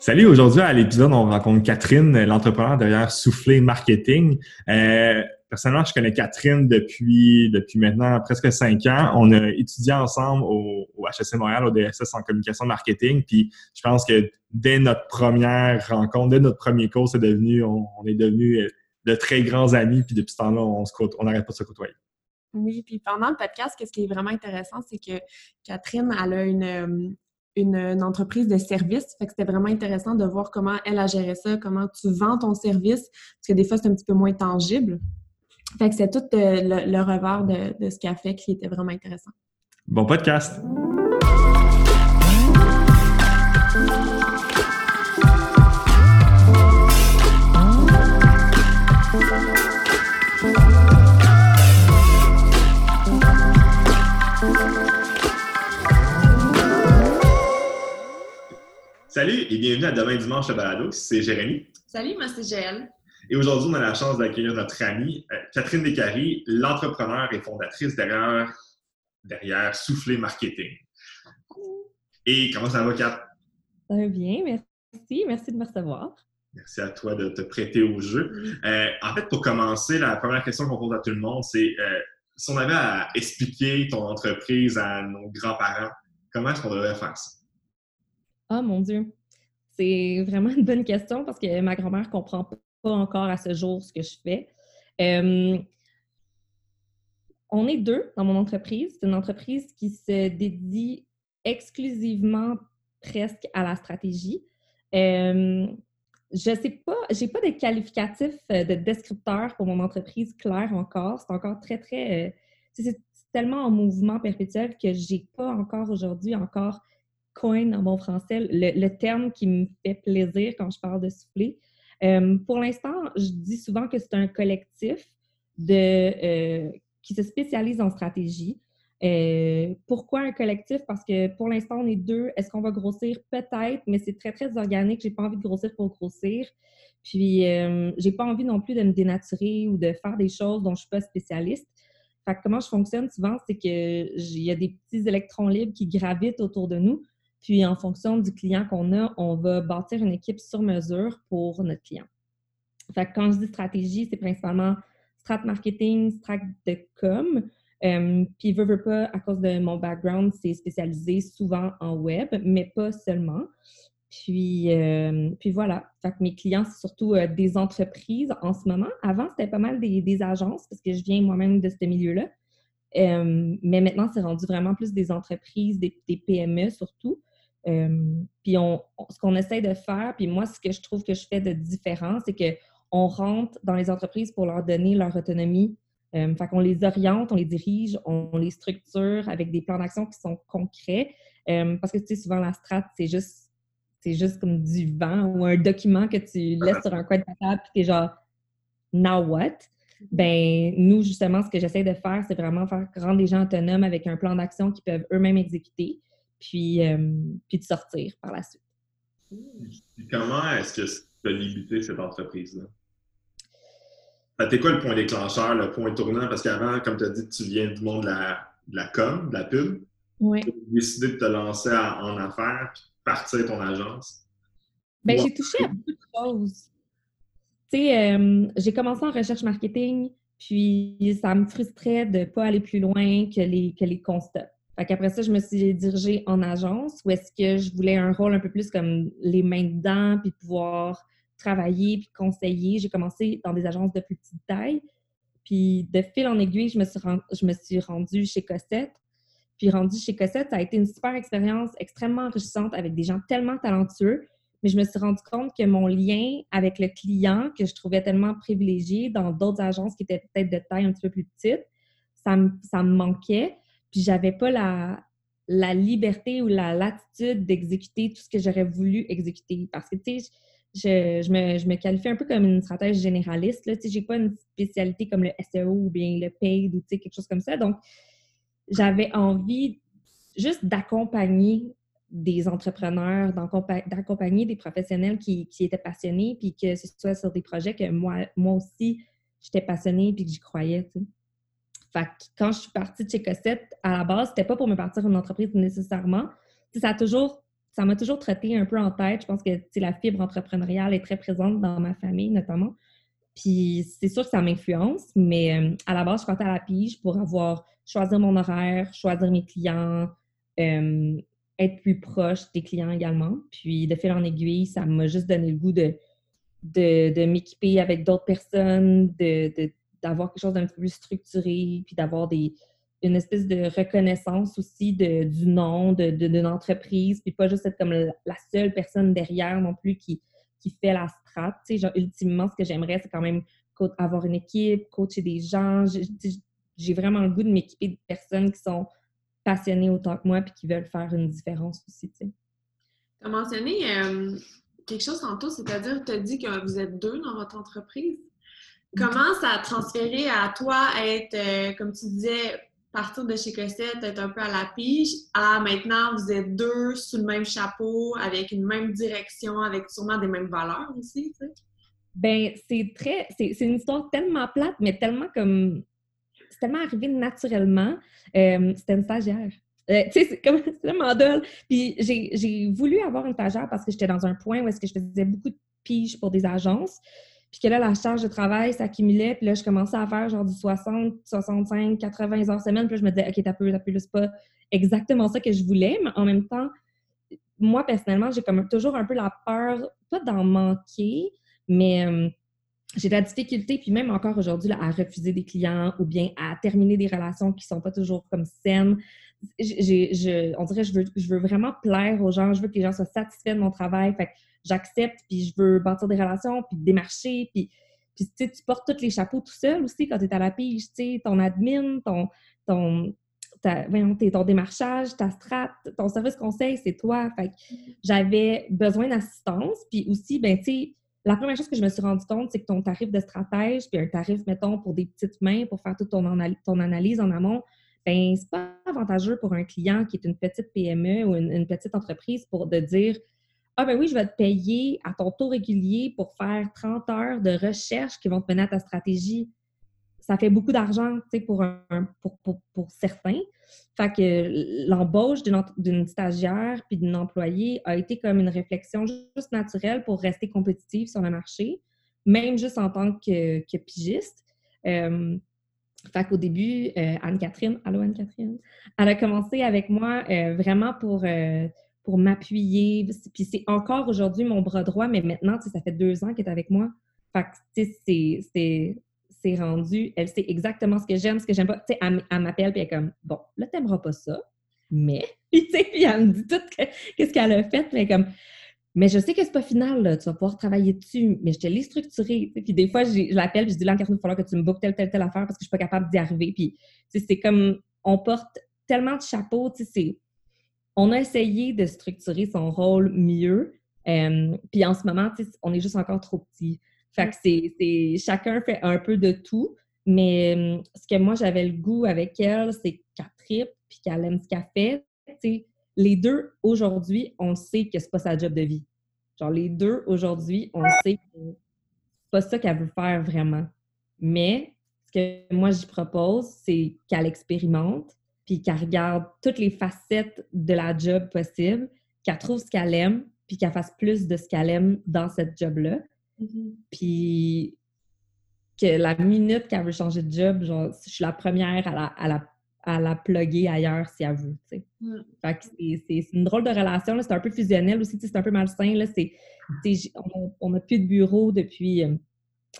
Salut, aujourd'hui à l'épisode, on rencontre Catherine, l'entrepreneur derrière Soufflé Marketing. Euh, personnellement, je connais Catherine depuis depuis maintenant presque cinq ans. On a étudié ensemble au, HSC Montréal, au DSS en communication marketing. Puis je pense que dès notre première rencontre, dès notre premier cours, c'est devenu, on, est devenus de très grands amis. Puis depuis ce temps-là, on on n'arrête pas de se côtoyer. Oui, puis pendant le podcast, ce qui est vraiment intéressant, c'est que Catherine, elle a une, une, entreprise de service. Fait que c'était vraiment intéressant de voir comment elle a géré ça, comment tu vends ton service, parce que des fois, c'est un petit peu moins tangible. Fait que c'est tout euh, le, revers de, de ce qu'elle fait qui était vraiment intéressant. Bon podcast! Salut et bienvenue à Demain Dimanche à Balado. C'est Jérémy. Salut, moi c'est Jaël. Et aujourd'hui, on a la chance d'accueillir notre amie euh, Catherine Descaries, l'entrepreneur et fondatrice derrière, derrière Soufflé Marketing. Et comment ça va, Kat? Ça va bien, merci. Merci de me recevoir. Merci à toi de te prêter au jeu. Euh, en fait, pour commencer, la première question qu'on pose à tout le monde, c'est euh, si on avait à expliquer ton entreprise à nos grands-parents, comment est-ce qu'on devrait faire ça? Ah, mon Dieu! C'est vraiment une bonne question parce que ma grand-mère ne comprend pas encore à ce jour ce que je fais. on est deux dans mon entreprise. C'est une entreprise qui se dédie exclusivement presque à la stratégie. je sais pas, j'ai pas de qualificatif euh, de descripteur pour mon entreprise clair encore. C'est encore très, très. Euh, c'est tellement en mouvement perpétuel que j'ai pas encore aujourd'hui encore coin en bon français, le, terme qui me fait plaisir quand je parle de souffler. Euh, pour l'instant, je dis souvent que c'est un collectif de, euh, qui se spécialise en stratégie. Euh, pourquoi un collectif? Parce que pour l'instant, on est deux. Est-ce qu'on va grossir? Peut-être, mais c'est très, très organique. J'ai pas envie de grossir pour grossir. Puis, j'ai pas envie non plus de me dénaturer ou de faire des choses dont je suis pas spécialiste. Fait comment je fonctionne souvent, c'est qu'il y a des petits électrons libres qui gravitent autour de nous. Puis, en fonction du client qu'on a, on va bâtir une équipe sur mesure pour notre client. Fait que quand je dis stratégie, c'est principalement strat marketing, strat de com. Puis, veux, pas, à cause de mon background, c'est spécialisé souvent en web, mais pas seulement. Puis, puis voilà. Fait que mes clients, c'est surtout euh, des entreprises en ce moment. Avant, c'était pas mal des, agences parce que je viens moi-même de ce milieu-là. mais maintenant, c'est rendu vraiment plus des entreprises, des PME surtout. Puis on, ce qu'on essaie de faire, puis moi, ce que je trouve que je fais de différent, c'est qu'on rentre dans les entreprises pour leur donner leur autonomie. Euh, fait qu'on les oriente, on les dirige, on, les structure avec des plans d'action qui sont concrets. Parce que tu sais, souvent la strat, c'est juste, c'est juste comme du vent ou un document que tu laisses sur un coin de ta table, puis t'es genre, now what? Ben, nous, justement, ce que j'essaie de faire, c'est vraiment faire rendre les gens autonomes avec un plan d'action qu'ils peuvent eux-mêmes exécuter puis, euh, puis de sortir par la suite. comment est-ce que tu as débuté cette entreprise-là? C'était quoi le point déclencheur, le point tournant? Parce qu'avant, comme tu as dit, tu viens du monde de la, de la com, de la pub. Oui. Tu as décidé de te lancer en affaires puis de partir ton agence. Bien, j'ai touché à beaucoup de choses. Tu sais, euh, j'ai commencé en recherche marketing, puis ça me frustrait de ne pas aller plus loin que les, que les constats. Après ça, je me suis dirigée en agence où est-ce que je voulais un rôle un peu plus comme les mains dedans, puis pouvoir travailler, puis conseiller. J'ai commencé dans des agences de plus petite taille. Puis de fil en aiguille, je me suis, je me suis rendue chez Cossette. Puis rendue chez Cossette, ça a été une super expérience extrêmement enrichissante avec des gens tellement talentueux. Mais je me suis rendu compte que mon lien avec le client, que je trouvais tellement privilégié dans d'autres agences qui étaient peut-être de taille un petit peu plus petite, ça ça me manquait. Puis j'avais pas la, la liberté ou la latitude d'exécuter tout ce que j'aurais voulu exécuter. Parce que, tu sais, je, je, me, je, me, qualifie un peu comme une stratège généraliste. Je n'ai pas une spécialité comme le SEO ou bien le paid ou quelque chose comme ça. Donc, j'avais envie juste d'accompagner des entrepreneurs, d'accompagner des professionnels qui, qui, étaient passionnés, puis que ce soit sur des projets que moi, moi aussi, j'étais passionnée puis que j'y croyais. Fait que quand je suis partie de chez Cossette, à la base, c'était pas pour me partir une entreprise nécessairement. ça m'a toujours traité un peu en tête. Je pense que la fibre entrepreneuriale est très présente dans ma famille, notamment. Puis c'est sûr que ça m'influence, mais euh, à la base, je partais à la pige pour avoir choisir mon horaire, choisir mes clients, euh, être plus proche des clients également. Puis de fil en aiguille, ça m'a juste donné le goût de, de, m'équiper avec d'autres personnes, d'avoir quelque chose d'un peu plus structuré, puis d'avoir des, une espèce de reconnaissance aussi de, du nom d'une entreprise, puis pas juste être comme la, seule personne derrière non plus qui, qui fait la strat. Genre, ultimement, ce que j'aimerais, c'est quand même avoir une équipe, coacher des gens. J'ai vraiment le goût de m'équiper de personnes qui sont passionnées autant que moi puis qui veulent faire une différence aussi, tu as mentionné quelque chose tantôt, c'est-à-dire, tu as dit que vous êtes deux dans votre entreprise? Comment ça a transféré à toi être, euh, comme tu disais, partir de chez Cossette, être un peu à la pige, à maintenant, vous êtes deux sous le même chapeau, avec une même direction, avec sûrement des mêmes valeurs aussi, tu sais? Ben, c'est très... C'est une histoire tellement plate, mais tellement comme... C'est tellement arrivé naturellement. Euh, C'était une stagiaire. Euh, tu sais, c'est comme tellement drôle. Puis j'ai voulu avoir une stagiaire parce que j'étais dans un point où est-ce que je faisais beaucoup de piges pour des agences. Puis que là, la charge de travail s'accumulait. Puis là, je commençais à faire genre du 60, 65, 80 heures semaine. Puis là, je me disais, OK, t'as peu, t'as peu, c'est pas exactement ça que je voulais. Mais en même temps, moi, personnellement, j'ai comme toujours un peu la peur, pas d'en manquer, mais euh, j'ai de la difficulté, puis même encore aujourd'hui, à refuser des clients ou bien à terminer des relations qui sont pas toujours comme saines. on dirait je veux, je veux vraiment plaire aux gens, je veux que les gens soient satisfaits de mon travail. J'accepte, puis je veux bâtir des relations, puis démarcher, puis, puis tu portes tous les chapeaux tout seul aussi quand tu es à la pige, tu sais, ton admin, ton, ton, ton démarchage, ta strat, ton service conseil, c'est toi. Fait j'avais besoin d'assistance, puis aussi, ben tu sais, la première chose que je me suis rendu compte, c'est que ton tarif de stratège, puis un tarif, mettons, pour des petites mains, pour faire toute ton, ton analyse en amont, ben c'est pas avantageux pour un client qui est une petite PME ou une, une petite entreprise pour de dire ah ben oui, je vais te payer à ton taux régulier pour faire 30 heures de recherche qui vont te mener à ta stratégie. Ça fait beaucoup d'argent, tu sais, pour, pour, pour, certains. Fait que l'embauche d'une stagiaire puis d'une employée a été comme une réflexion juste naturelle pour rester compétitive sur le marché, même juste en tant que, que pigiste. Euh, fait qu'au début, euh, Anne-Catherine, allô Anne-Catherine, elle a commencé avec moi euh, vraiment pour pour m'appuyer. Puis c'est encore aujourd'hui mon bras droit, mais maintenant, ça fait deux ans qu'elle est avec moi. Fait que, c'est rendu, elle sait exactement ce que j'aime, ce que j'aime pas. Tu sais, elle, m'appelle, puis elle est comme, bon, là, t'aimeras pas ça, mais, puis tu sais, puis elle me dit tout qu'est-ce qu'elle a fait, mais comme, mais je sais que c'est pas final, tu vas pouvoir travailler dessus, mais je te l'ai structuré. Puis des fois, je l'appelle, puis je dis, là, il va falloir que tu me bookes telle, telle, telle affaire parce que je suis pas capable d'y arriver. Puis, c'est comme, on porte tellement de chapeaux, tu sais, c'est on a essayé de structurer son rôle mieux. Euh, puis en ce moment, on est juste encore trop petit. Fait que c'est, chacun fait un peu de tout. Mais euh, ce que moi, j'avais le goût avec elle, c'est qu'elle tripe puis qu'elle aime ce qu'elle fait. les deux, aujourd'hui, on sait que c'est pas sa job de vie. Genre, les deux, aujourd'hui, on sait que c'est pas ça qu'elle veut faire vraiment. Mais ce que moi, j'y propose, c'est qu'elle expérimente, puis qu'elle regarde toutes les facettes de la job possible, qu'elle trouve ce qu'elle aime, puis qu'elle fasse plus de ce qu'elle aime dans cette job-là. Mm-hmm. Puis que la minute qu'elle veut changer de job, genre, je suis la première à la, à la, à la plugger ailleurs si elle veut, tu sais. Mm. Fait que c'est une drôle de relation, c'est un peu fusionnel aussi, c'est un peu malsain, là. On n'a plus de bureau depuis... Euh,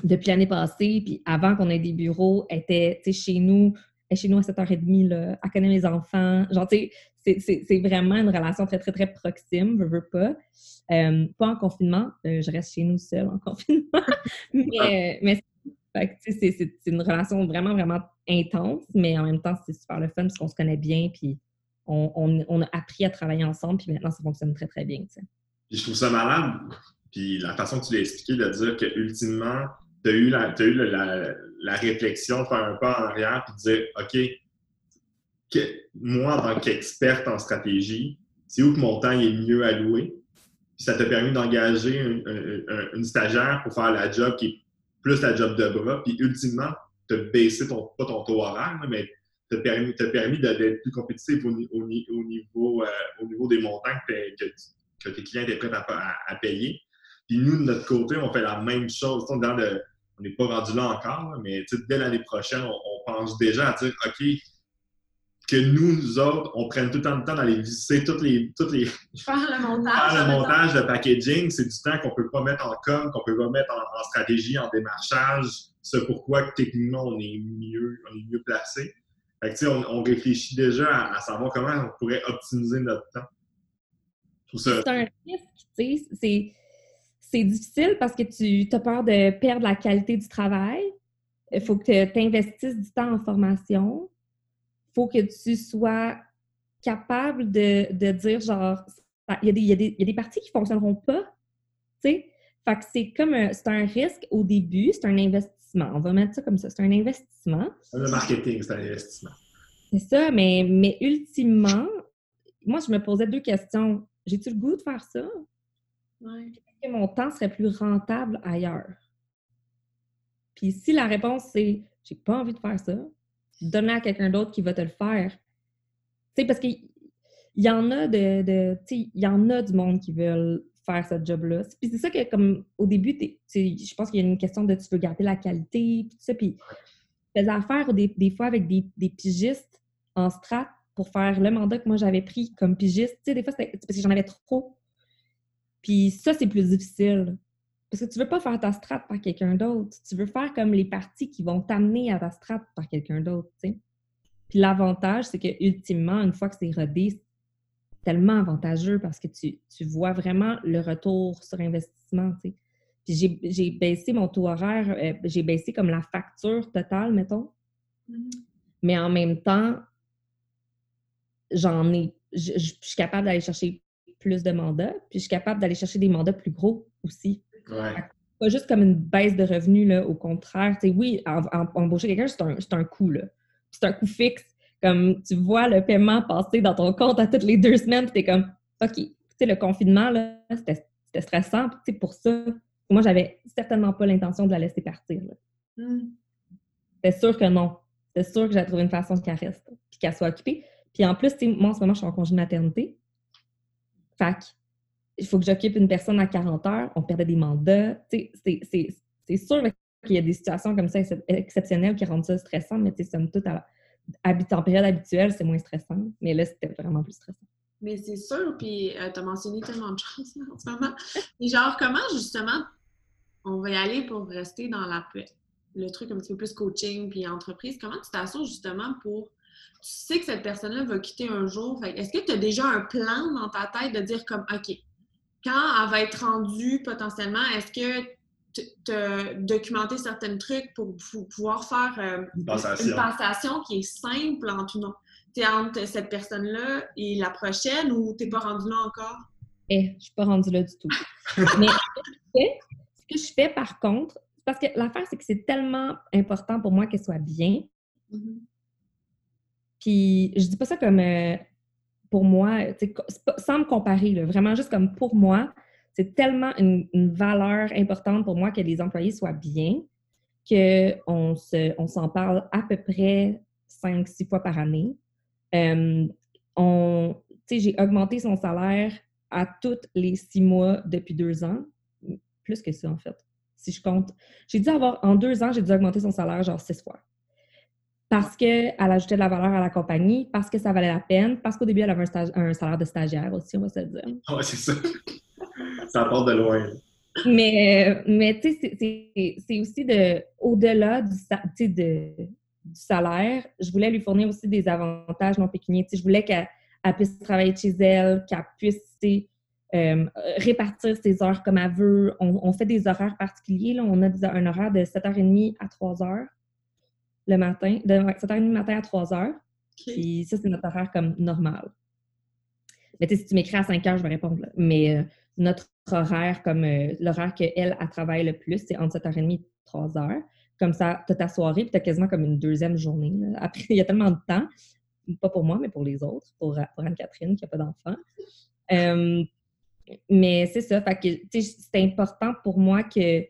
depuis l'année passée, puis avant qu'on ait des bureaux, était chez nous, chez nous à 7h30, là, elle connaît mes enfants. Genre, tu sais, c'est vraiment une relation très, très, très proxime, je veux pas. Euh, pas en confinement, euh, je reste chez nous seule en confinement. mais mais c'est une relation vraiment, vraiment intense, mais en même temps, c'est super le fun parce qu'on se connaît bien, puis on, on, a appris à travailler ensemble, puis maintenant, ça fonctionne très, très bien. je trouve ça malade, puis la façon que tu l'as expliqué, de dire que ultimement, tu as eu, la, as eu réflexion, faire un pas en arrière, puis dire, OK, que, moi, en tant qu'experte en stratégie, c'est où que mon temps est mieux alloué? Puis ça t'a permis d'engager une, stagiaire pour faire la job qui est plus la job de bras, puis ultimement, te baisser ton, pas ton taux horaire, mais t'a permis, permis d'être plus compétitif au, niveau, euh, au niveau des montants que, tes clients étaient prêts à, payer. Puis nous, de notre côté, on fait la même chose. On n'est pas rendu là encore, mais dès l'année prochaine, on, pense déjà à dire OK, que nous, nous autres, on prenne tout le temps de temps d'aller visiter toutes les. Toutes les faire le montage. Faire le montage de packaging, c'est du temps qu'on ne peut pas mettre en com, qu'on ne peut pas mettre en, stratégie, en démarchage. C'est pourquoi techniquement on est mieux, on est mieux placé. Fait que, on, on réfléchit déjà à, savoir comment on pourrait optimiser notre temps. C'est un risque, tu sais. C'est difficile parce que tu as peur de perdre la qualité du travail. Il faut que tu investisses du temps en formation faut que tu sois capable de, de dire, genre, il y, a des, il, y il y, a des, parties qui ne fonctionneront pas, tu sais. Fait que c'est comme un, c'est un risque au début, c'est un investissement. On va mettre ça comme ça, c'est un investissement. Le marketing, c'est un investissement. C'est ça, mais, mais ultimement, moi, je me posais deux questions. J'ai-tu le goût de faire ça? Ouais. Est-ce que mon temps serait plus rentable ailleurs? Puis si la réponse c'est j'ai pas envie de faire ça, donner à quelqu'un d'autre qui va te le faire. Tu sais, parce qu'il y en a de, de il y en a du monde qui veulent faire ce job-là. Puis c'est ça que, comme, au début, je pense qu'il y a une question de tu veux garder la qualité, puis tout ça, puis je faisais affaire des, des fois avec des, des, pigistes en strat pour faire le mandat que moi j'avais pris comme pigiste. Tu sais, des fois, c'est parce que j'en avais trop. Puis ça, c'est plus difficile. Parce que tu veux pas faire ta strat par quelqu'un d'autre. Tu veux faire comme les parties qui vont t'amener à ta strat par quelqu'un d'autre, tu sais. Puis l'avantage, c'est que ultimement, une fois que c'est rodé, c'est tellement avantageux parce que tu, vois vraiment le retour sur investissement, tu sais. Puis j'ai baissé mon taux horaire, euh, j'ai baissé comme la facture totale, mettons. Mm-hmm. Mais en même temps, j'en ai, je, je suis capable d'aller chercher plus de mandats, puis je suis capable d'aller chercher des mandats plus gros aussi. Pas juste comme une baisse de revenus, là, au contraire. oui, embaucher quelqu'un, c'est un, un coût. C'est un coût fixe. Comme tu vois le paiement passer dans ton compte à toutes les deux semaines, tu es comme, OK, tu sais, le confinement, c'était stressant. pour ça, moi, j'avais certainement pas l'intention de la laisser partir. Hmm. C'est sûr que non. C'est sûr que j'ai trouvé une façon qu'elle reste, puis qu'elle soit occupée. Puis en plus, moi, en ce moment, je suis en congé de maternité. Fac, il faut que j'occupe une personne à 40 heures, on perdait des mandats. C'est sûr qu'il y a des situations comme ça exceptionnelles qui rendent ça stressant, mais somme toute, à, en période habituelle, c'est moins stressant. Mais là, c'était vraiment plus stressant. Mais c'est sûr, puis euh, tu as mentionné tellement de choses en ce moment. Et genre, comment justement on va y aller pour rester dans la, le truc un petit peu plus coaching puis entreprise? Comment tu t'assures justement pour tu sais que cette personne-là va quitter un jour. Est-ce que tu as déjà un plan dans ta tête de dire comme OK, quand elle va être rendue potentiellement, est-ce que tu as documenté certains trucs pour, pouvoir faire euh, une, passation. qui est simple entre, entre cette personne-là et la prochaine ou tu n'es pas rendu là encore? Eh, je ne suis pas rendue là du tout. Mais ce que je fais par contre, parce que l'affaire, c'est que c'est tellement important pour moi qu'elle soit bien. Mm-hmm. Puis je dis pas ça comme euh, pour moi, sans me comparer, vraiment juste comme pour moi, c'est tellement une, valeur importante pour moi que les employés soient bien qu'on on s'en parle à peu près cinq, six fois par année. J'ai augmenté son salaire à tous les six mois depuis deux ans. Plus que ça, en fait. Si je compte. J'ai dû avoir, en deux ans, j'ai dû augmenter son salaire genre six fois parce qu'elle ajoutait de la valeur à la compagnie, parce que ça valait la peine, parce qu'au début, elle avait un, salaire de stagiaire aussi, on va se le dire. Ah ouais, c'est ça. ça part de loin. Mais, mais tu sais, c'est aussi de, au-delà du, de, du salaire, je voulais lui fournir aussi des avantages non pécuniaires. je voulais qu'elle puisse travailler chez elle, qu'elle puisse euh, répartir ses heures comme elle veut. On, fait des horaires particuliers. Là. On a un horaire de 7h30 à 3h le matin, de 7h30 le matin à 3h. Puis ça, c'est notre horaire comme normal. Mais si tu m'écris à 5 h je vais répondre. Mais euh, notre horaire, comme euh, l'horaire qu'elle, elle travaille le plus, c'est entre 7h30 et 3h. Comme ça, tu as ta soirée, puis tu as quasiment comme une deuxième journée. Après, il y a tellement de temps, pas pour moi, mais pour les autres, pour, Anne-Catherine qui n'a pas d'enfant. mais c'est ça, fait que c'est important pour moi que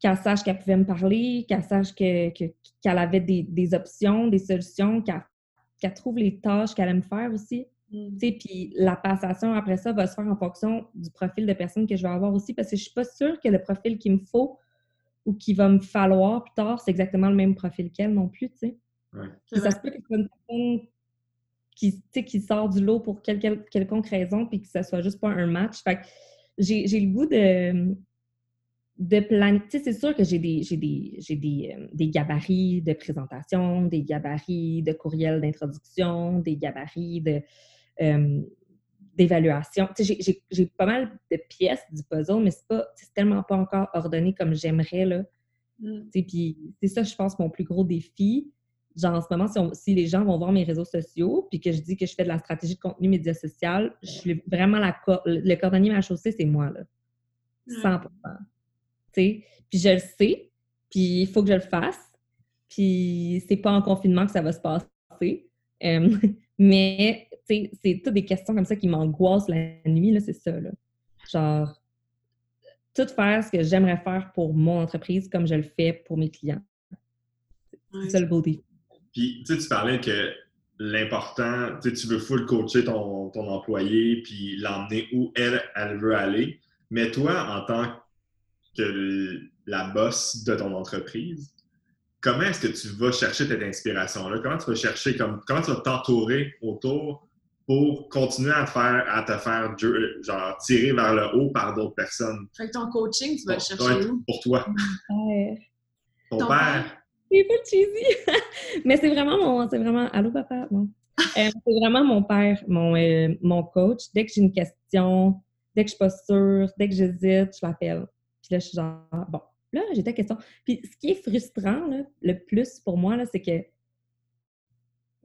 qu'elle sache qu'elle pouvait me parler, qu'elle sache qu'elle avait des, options, des solutions, qu'elle trouve les tâches qu'elle aime faire aussi. Mm. Puis la passation après ça va se faire en fonction du profil de personne que je vais avoir aussi, parce que je suis pas sûre que le profil qu'il me faut ou qu'il va me falloir plus tard, c'est exactement le même profil qu'elle non plus, tu sais. Ça se peut que ce soit une personne qui, qui sort du lot pour quelque, quelconque raison, puis que ça soit juste pas un match. Fait que j'ai le goût de, de planifier. c'est sûr que j'ai des, des, des, euh, des, gabarits de présentation, des gabarits de courriel d'introduction, des gabarits de, euh, d'évaluation. J'ai pas mal de pièces du puzzle, mais c'est tellement pas encore ordonné comme j'aimerais. là. Mm. Puis c'est ça, je pense, mon plus gros défi. Genre, en ce moment, si, les gens vont voir mes réseaux sociaux, puis que je dis que je fais de la stratégie de contenu média social, je suis vraiment la... Le cordonnier ma chaussée, c'est moi, là. 100 Puis je le sais, puis il faut que je le fasse. Puis c'est pas en confinement que ça va se passer. mais c'est toutes des questions comme ça qui m'angoissent la nuit, là, c'est ça. Là. Genre, tout faire ce que j'aimerais faire pour mon entreprise comme je le fais pour mes clients. C'est ça le beau défi. Puis, tu parlais que l'important, tu veux full coacher ton, ton employé puis l'emmener où elle, elle veut aller. Mais toi, en tant que la boss de ton entreprise, comment est-ce que tu vas chercher cette inspiration-là? Comment tu vas chercher, comme, comment tu vas t'entourer autour pour continuer à te faire, à te faire genre, tirer vers le haut par d'autres personnes? Fait que ton coaching, tu vas le chercher où? Pour toi. Ton, père. C'est pas cheesy. Mais c'est vraiment mon. C'est vraiment. Allô, papa? Euh, c'est vraiment mon père, mon, euh, mon coach. Dès que j'ai une question, dès que je suis pas sûre, dès que j'hésite, je l'appelle. Puis là, je suis genre, bon, là, j'ai ta question. Puis ce qui est frustrant, le plus pour moi, c'est que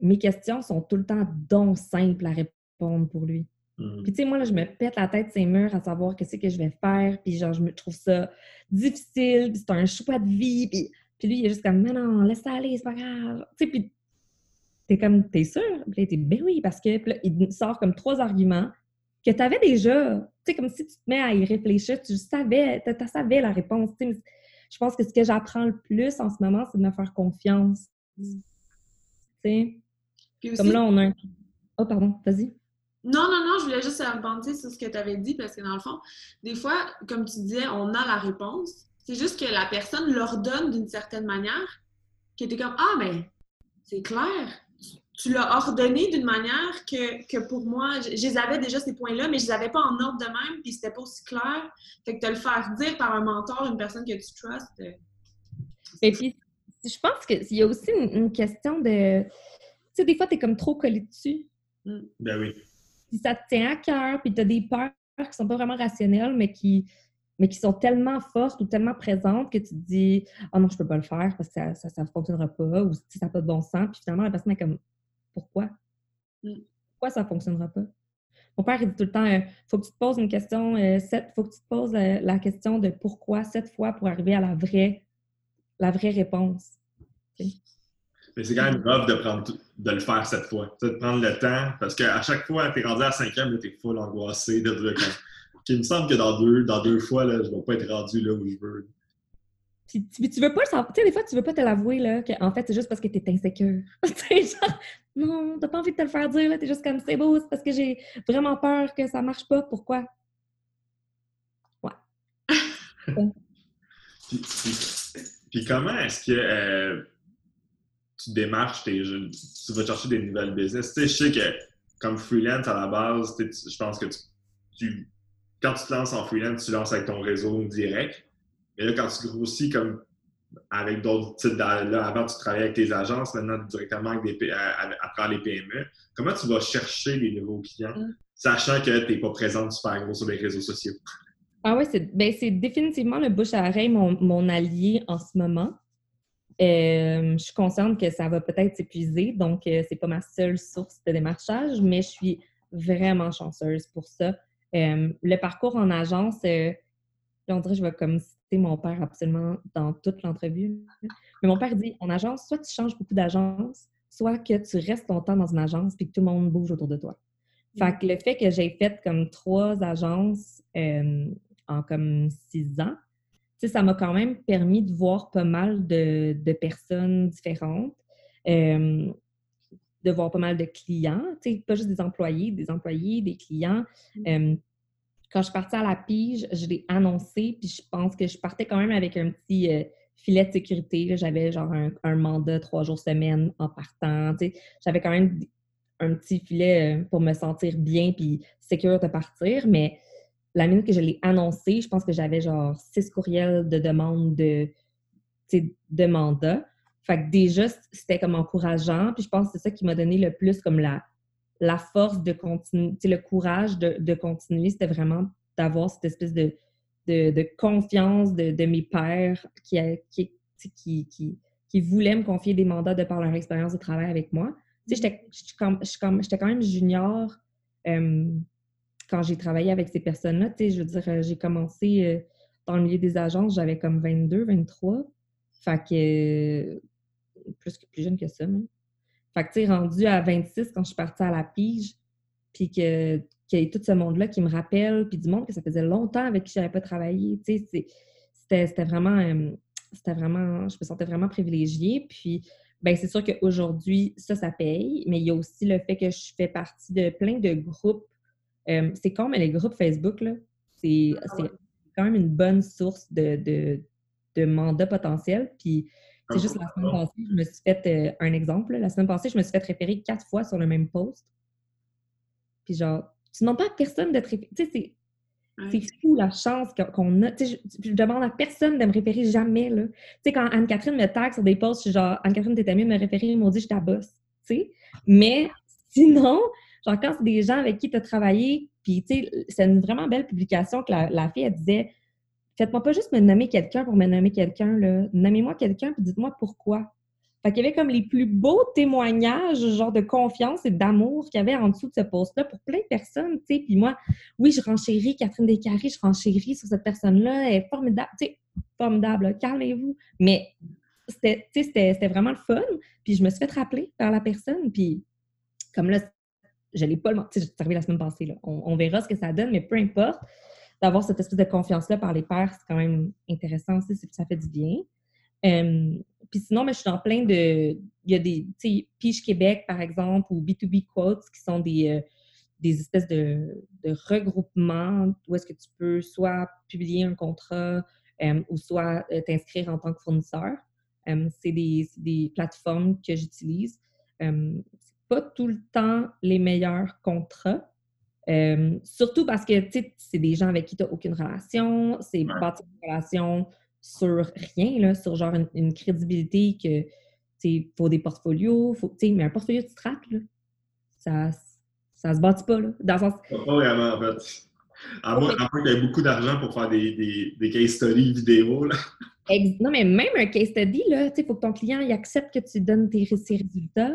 mes questions sont tout le temps donc simples à répondre pour lui. Mmh. Puis tu sais, moi, là, je me pète la tête ces murs à savoir qu'est-ce que je vais faire, puis genre, je me trouve ça difficile, puis c'est un choix de vie, puis, puis lui, il est juste comme, mais non, laisse ça aller, c'est pas grave. Tu sais, puis t'es comme, t'es sûr? Puis là, t'es, ben oui, parce que, puis là, il sort comme trois arguments que tu avais déjà. Tu sais, comme si tu te mets à y réfléchir, tu savais, tu savais la réponse. Tu sais, je pense que ce que j'apprends le plus en ce moment, c'est de me faire confiance. Tu sais? Comme là, on a un... Oh, pardon, vas-y. Non, non, non, je voulais juste rebondir sur ce que tu avais dit parce que dans le fond, des fois, comme tu disais, on a la réponse. C'est juste que la personne l'ordonne d'une certaine manière, qui était comme Ah, mais c'est clair. Tu l'as ordonné d'une manière que, pour moi, je, les avais déjà ces points-là, mais je les avais pas en ordre de même, puis c'était pas aussi clair. Fait que de le faire dire par un mentor, une personne que tu trustes. Euh, Et puis, je pense qu'il y a aussi une question de sais, des fois, tu es comme trop collé dessus. Mm. Ben oui. Puis ça te tient à cœur, puis tu as des peurs qui sont pas vraiment rationnelles, mais qui, mais qui sont tellement fortes ou tellement présentes que tu te dis Oh non, je peux pas le faire parce que ça, ça, fonctionnera pas, ou si ça n'a pas de bon sens. Puis finalement, la personne est comme Pourquoi? Mm. Pourquoi ça fonctionnera pas? Mon père, il dit tout le temps il euh, faut que tu te poses une question, euh, faut que tu te poses euh, la question de pourquoi sept fois pour arriver à la vraie, la vraie réponse. Mais c'est quand même grave de, prendre, de le faire cette fois. De prendre le temps, parce qu'à chaque fois, tu es rendu à 5 ans, tu es full angoissé de Il me semble que dans deux, dans deux fois, là, je ne vais pas être rendu là où je veux. Puis, tu veux pas le savoir. Tu sais, des fois, tu veux pas te l'avouer, là, qu'en fait, c'est juste parce que tu es insécure. tu sais, genre, non, t'as pas envie de te le faire dire, là, t'es juste comme, c'est beau, c'est parce que j'ai vraiment peur que ça marche pas. Pourquoi? Ouais. puis, puis, comment est-ce que. Euh, tu démarches tes jeunes, tu vas chercher des nouvelles business? Tu sais, je sais que comme freelance à la base, je pense que tu, quand tu te lances en freelance, tu lances avec ton réseau direct. Mais là, quand tu grossis comme avec d'autres types là, avant tu travaillais avec tes agences, maintenant directement avec des, à, travers les PME. Comment tu vas chercher des nouveaux clients, mm. sachant que tu n'es pas présente super gros sur les réseaux sociaux? Ah oui, ben, c'est définitivement le bouche à oreille, mon, mon allié en ce moment. Euh, je suis consciente que ça va peut-être s'épuiser, donc euh, c'est pas ma seule source de démarchage, mais je suis vraiment chanceuse pour ça. Euh, le parcours en agence, on dirait que je vais comme mon père absolument dans toute l'entrevue. Mais mon père dit en agence, soit tu changes beaucoup d'agences, soit que tu restes longtemps dans une agence puis que tout le monde bouge autour de toi. Fait que le fait que j'ai fait comme trois agences en comme six ans, ça m'a quand même permis de voir pas mal de, personnes différentes, euh, de voir pas mal de clients, pas juste des employés, des employés, des clients. Mm. Euh, quand je partais à la pige, je l'ai annoncé, puis je pense que je partais quand même avec un petit euh, filet de sécurité. J'avais genre un, mandat trois jours semaine en partant. J'avais quand même un petit filet pour me sentir bien puis sécure de partir, mais la minute que je l'ai annoncé, je pense que j'avais genre six courriels de demande de, de mandat. Fait que déjà, c'était comme encourageant. Puis je pense que c'est ça qui m'a donné le plus comme la, la force de continuer, le courage de, continuer. C'était vraiment d'avoir cette espèce de, confiance de, mes pères qui, qui, voulaient me confier des mandats de par leur expérience de travail avec moi. J'étais quand même junior. Euh, quand j'ai travaillé avec ces personnes-là, je veux dire, euh, j'ai commencé euh, dans le milieu des agences, j'avais comme 22, 23. Fait que, plus, plus jeune que ça. Fait que, tu sais, rendu à 26 quand je suis partie à la pige, puis que qu'il y ait tout ce monde-là qui me rappelle, puis du monde que ça faisait longtemps avec qui je n'avais pas travaillé, tu sais, c'était vraiment, c'était vraiment, je me sentais vraiment privilégiée. Puis, ben c'est sûr qu'aujourd'hui, ça, ça paye, mais il y a aussi le fait que je fais partie de plein de groupes euh, c'est comme les groupes Facebook, là. C'est ah quand même une bonne source de, de, de mandats potentiels. Puis, c'est juste la semaine passée, je me suis fait euh, un exemple. La semaine passée, je me suis fait référer quatre fois sur le même post. Puis, genre, tu demandes pas à personne d'être référé. Tu sais, c'est. fou la chance qu'on a. Je, je, demande à personne de me référer jamais. Tu sais, quand Anne-Catherine me tag sur des posts, je suis genre, Anne-Catherine, t'étais mieux de me référer, ils m'ont dit, je t'abosse. Tu sais? Mais sinon, Genre, quand c'est des gens avec qui tu as travaillé, puis, tu sais, c'est une vraiment belle publication que la, fille, elle disait Faites-moi pas juste me nommer quelqu'un pour me nommer quelqu'un, là. Nommez-moi quelqu'un, puis dites-moi pourquoi. Fait qu'il y avait comme les plus beaux témoignages, genre de confiance et d'amour qu'il y avait en dessous de ce post-là pour plein de personnes, tu sais. Puis moi, oui, je renchéris Catherine Descaries, je renchéris sur cette personne-là, elle est formidable, tu sais, formidable, calmez-vous. Mais c'était, c'était vraiment le fun. Puis je me suis fait rappeler par la personne, puis comme là, je l'ai pas le c'est arrivé la semaine passée. Là. On, verra ce que ça donne, mais peu importe, d'avoir cette espèce de confiance-là par les pairs, c'est quand même intéressant aussi, ça fait du bien. puis sinon, mais je suis en plein de. Il y a des, tu sais, Pige Québec, par exemple, ou B2B Quotes, qui sont des, euh, des espèces de, regroupements où est-ce que tu peux soit publier un contrat ou soit euh, t'inscrire en tant que fournisseur. c'est des, des, plateformes que j'utilise pas tout le temps les meilleurs contrats. Euh, surtout parce que c'est des gens avec qui tu n'as aucune relation, c'est bâtir une relation sur rien, là, sur genre une, crédibilité que il faut des portfolios, faut, mais un portfolio de strat, là, ça, ça se bâtit pas. Là, dans le sens... Pas vraiment, en fait. À moins, que tu aies beaucoup d'argent pour faire des, des, des, case studies vidéo. Là. Non, mais même un case study, il faut que ton client il accepte que tu donnes tes, ses résultats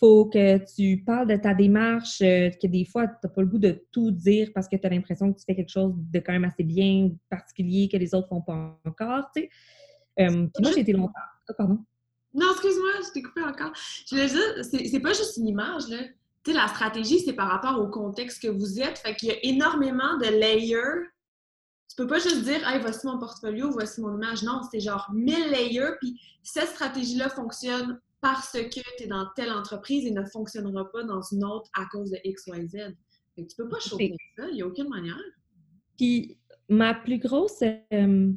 faut que tu parles de ta démarche, euh, que des fois, tu n'as pas le goût de tout dire parce que tu as l'impression que tu fais quelque chose de quand même assez bien, particulier, que les autres font pas encore, tu sais. Euh, puis moi, j'ai été longtemps... Ah, pardon? Non, excuse-moi, je t'ai coupé encore. Je voulais dire, c'est pas juste une image, là. Tu sais, la stratégie, c'est par rapport au contexte que vous êtes. Fait qu'il y a énormément de layers. Tu peux pas juste dire, hey, voici mon portfolio, voici mon image. Non, c'est genre 1000 layers. Puis cette stratégie-là fonctionne parce que tu es dans telle entreprise et ne fonctionnera pas dans une autre à cause de X, Y, Z. Tu tu peux pas chauffer ça, il n'y a aucune manière. Puis ma plus grosse euh,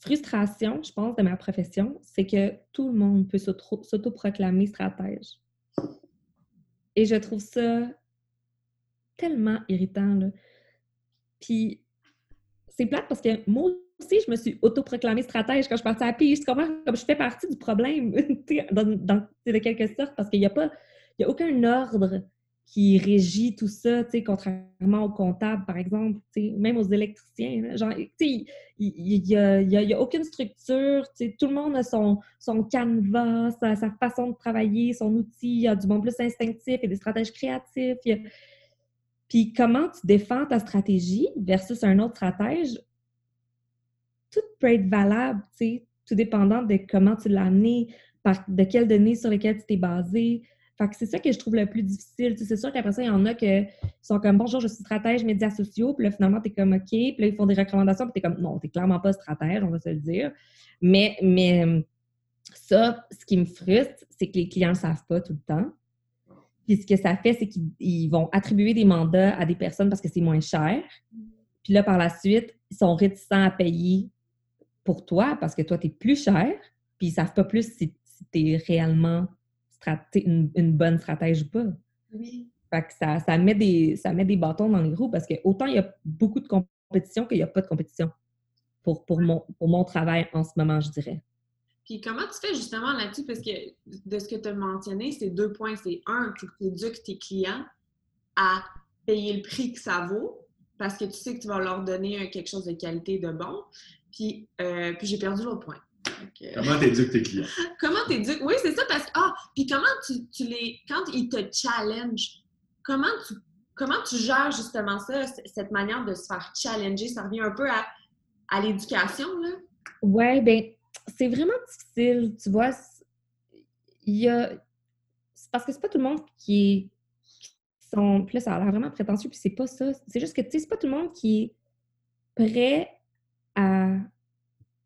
frustration, je pense, de ma profession, c'est que tout le monde peut s'autoproclamer stratège. Et je trouve ça tellement irritant. Là. Puis c'est plate parce que moi aussi, je me suis autoproclamée stratège quand je suis partie à pige. Comprends? Comme je fais partie du problème, de quelque sorte, parce qu'il n'y a pas, il y a aucun ordre qui régit tout ça, contrairement aux comptables, par exemple, même aux électriciens. genre, il n'y a, y a, aucune structure, tout le monde a son, son canevas, sa, sa, façon de travailler, son outil, il y a du bon plus instinctif, il y a des stratèges créatifs. Puis comment tu défends ta stratégie versus un autre stratège, tout peut être valable, tu sais, tout dépendant de comment tu l'as amené, par, de quelles données sur lesquelles tu t'es basé, Fait que c'est ça que je trouve le plus difficile. c'est sûr qu'après ça, il y en a qui sont comme bonjour, je suis stratège médias sociaux, puis là, finalement, tu es comme OK, puis là, ils font des recommandations, puis tu es comme non, tu clairement pas stratège, on va se le dire. Mais, mais ça, ce qui me frustre, c'est que les clients ne savent pas tout le temps. Puis ce que ça fait, c'est qu'ils vont attribuer des mandats à des personnes parce que c'est moins cher. Puis là, par la suite, ils sont réticents à payer pour toi parce que toi, tu es plus cher. Puis ils ne savent pas plus si, tu es réellement une, une, bonne stratège ou pas. Oui. Fait que ça, ça, met des, ça met des bâtons dans les roues parce que autant il y a beaucoup de compétition qu'il n'y a pas de compétition pour, pour, mon, pour mon travail en ce moment, je dirais. Puis comment tu fais justement là-dessus? Parce que de ce que tu as mentionné, c'est deux points. C'est un, tu éduques tes clients à payer le prix que ça vaut parce que tu sais que tu vas leur donner quelque chose de qualité de bon. Puis, euh, puis j'ai perdu l'autre point. comment tu éduques tes clients? comment tu éduques? Oui, c'est ça, parce que, ah, puis comment tu, tu, les, quand ils te challenge, comment tu, comment tu gères justement ça, cette manière de se faire challenger? Ça revient un peu à, à l'éducation, là? Oui, bien, c'est vraiment difficile, tu vois. Il y a. C'est parce que c'est pas tout le monde qui, sont. Puis là, ça a l'air vraiment prétentieux, puis c'est pas ça. C'est juste que, tu sais, c'est pas tout le monde qui est prêt à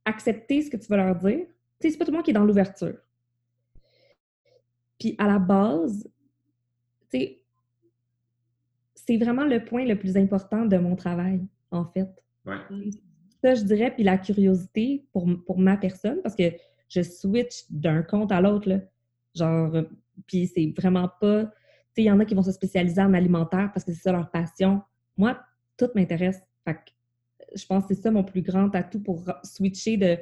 accepter ce que tu vas leur dire. Tu sais, c'est pas tout le monde qui est dans l'ouverture. Puis à la base, tu sais, c'est vraiment le point le plus important de mon travail, en fait. Ouais. Ça, je dirais, puis la curiosité pour, pour ma personne, parce que je switch d'un compte à l'autre, genre, puis c'est vraiment pas... Tu sais, il y en a qui vont se spécialiser en alimentaire parce que c'est ça leur passion. Moi, tout m'intéresse. Fait que je pense que c'est ça mon plus grand atout pour switcher de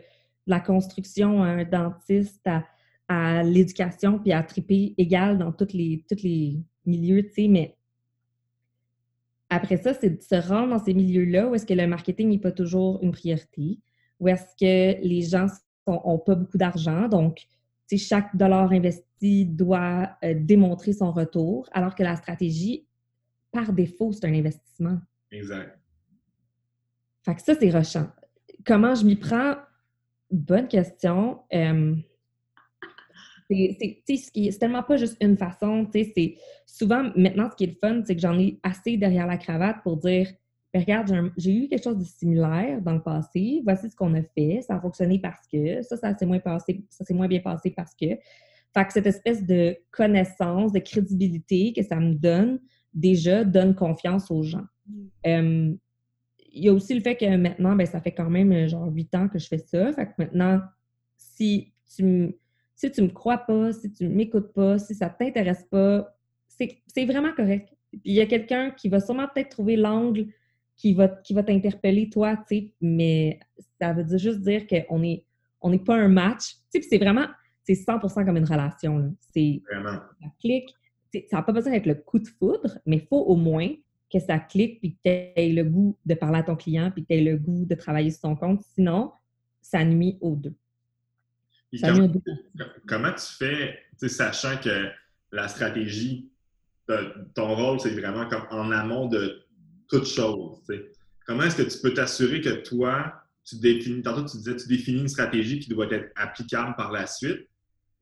la construction à un dentiste, à, l'éducation, puis à triper égal dans tous les, les milieux, tu sais, mais après ça, c'est de se rendre dans ces milieux-là où est-ce que le marketing n'est pas toujours une priorité, où est-ce que les gens n'ont pas beaucoup d'argent. Donc, chaque dollar investi doit euh, démontrer son retour, alors que la stratégie, par défaut, c'est un investissement. Exact. Fait que ça, c'est rushant. Comment je m'y prends? Bonne question. Euh, c'est tellement pas juste une façon, c'est souvent, maintenant, ce qui est le fun, c'est que j'en ai assez derrière la cravate pour dire, ben, regarde, j'ai eu quelque chose de similaire dans le passé, voici ce qu'on a fait, ça a fonctionné parce que, ça, ça s'est moins passé, ça s'est moins bien passé parce que. Fait que cette espèce de connaissance, de crédibilité que ça me donne, déjà, donne confiance aux gens. Mm. Il y a aussi le fait que maintenant, ben, ça fait quand même genre huit ans que je fais ça. Fait que maintenant, si tu me si tu me crois pas, si tu m'écoutes pas, si ça t'intéresse pas, c'est vraiment correct. il y a quelqu'un qui va sûrement peut-être trouver l'angle qui va, qui va t'interpeller, toi, tu sais, mais ça veut dire juste dire qu'on n'est on est pas un match. Tu sais, c'est vraiment, c'est 100% comme une relation. C'est vraiment. Ça clique. Ça n'a pas besoin d'être le coup de foudre, mais il faut au moins que ça clique puis que tu aies le goût de parler à ton client puis que tu aies le goût de travailler sur ton compte. Sinon, ça nuit aux deux comment, tu fais, sachant que la stratégie, ton rôle, c'est vraiment comme en amont de toute chose. Comment est-ce que tu peux t'assurer que toi, tu définis, tantôt tu disais, tu définis une stratégie qui doit être applicable par la suite,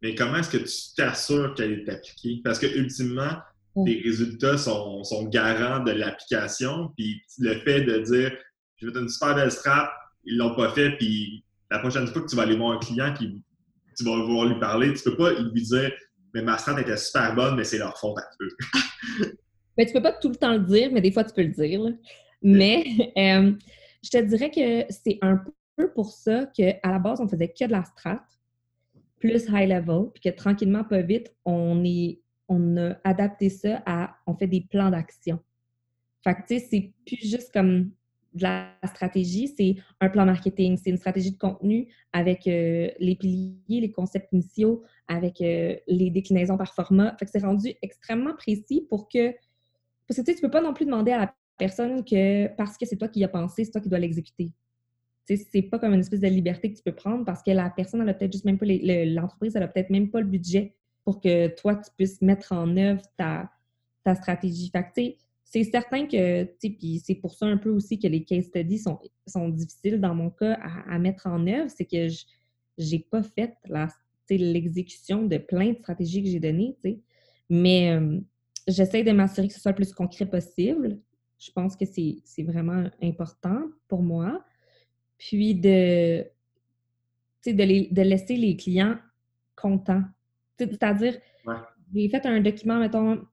mais comment est-ce que tu t'assures qu'elle est appliquée? Parce que ultimement, les résultats sont, sont garants de l'application, puis le fait de dire, je vais une super belle strat, ils l'ont pas fait, puis la prochaine fois que tu vas aller voir un client qui tu vas vouloir lui parler. Tu peux pas lui dire Mais ma strat était super bonne, mais c'est leur faute à eux. mais tu peux pas tout le temps le dire, mais des fois, tu peux le dire. Mais euh, je te dirais que c'est un peu pour ça qu'à la base, on faisait que de la strat, plus high level, puis que tranquillement, pas vite, on, est, on a adapté ça à on fait des plans d'action. Fait que, sais, c'est plus juste comme de la stratégie, c'est un plan marketing, c'est une stratégie de contenu avec euh, les piliers, les concepts initiaux, avec euh, les déclinaisons par format. Fait que c'est rendu extrêmement précis pour que... Parce que tu ne peux pas non plus demander à la personne que parce que c'est toi qui y as pensé, c'est toi qui dois l'exécuter. Tu sais, c'est pas comme une espèce de liberté que tu peux prendre parce que la personne, elle a peut-être juste même pas... L'entreprise, elle a peut-être même pas le budget pour que toi, tu puisses mettre en œuvre ta, ta stratégie. Fait c'est certain que, puis c'est pour ça un peu aussi que les case studies sont, sont difficiles dans mon cas à, mettre en œuvre, c'est que je n'ai pas fait l'exécution de plein de stratégies que j'ai données. Mais euh, j'essaie de m'assurer que ce soit le plus concret possible. Je pense que c'est vraiment important pour moi. Puis de, de, de laisser les clients contents. C'est-à-dire, j'ai fait un document, mettons,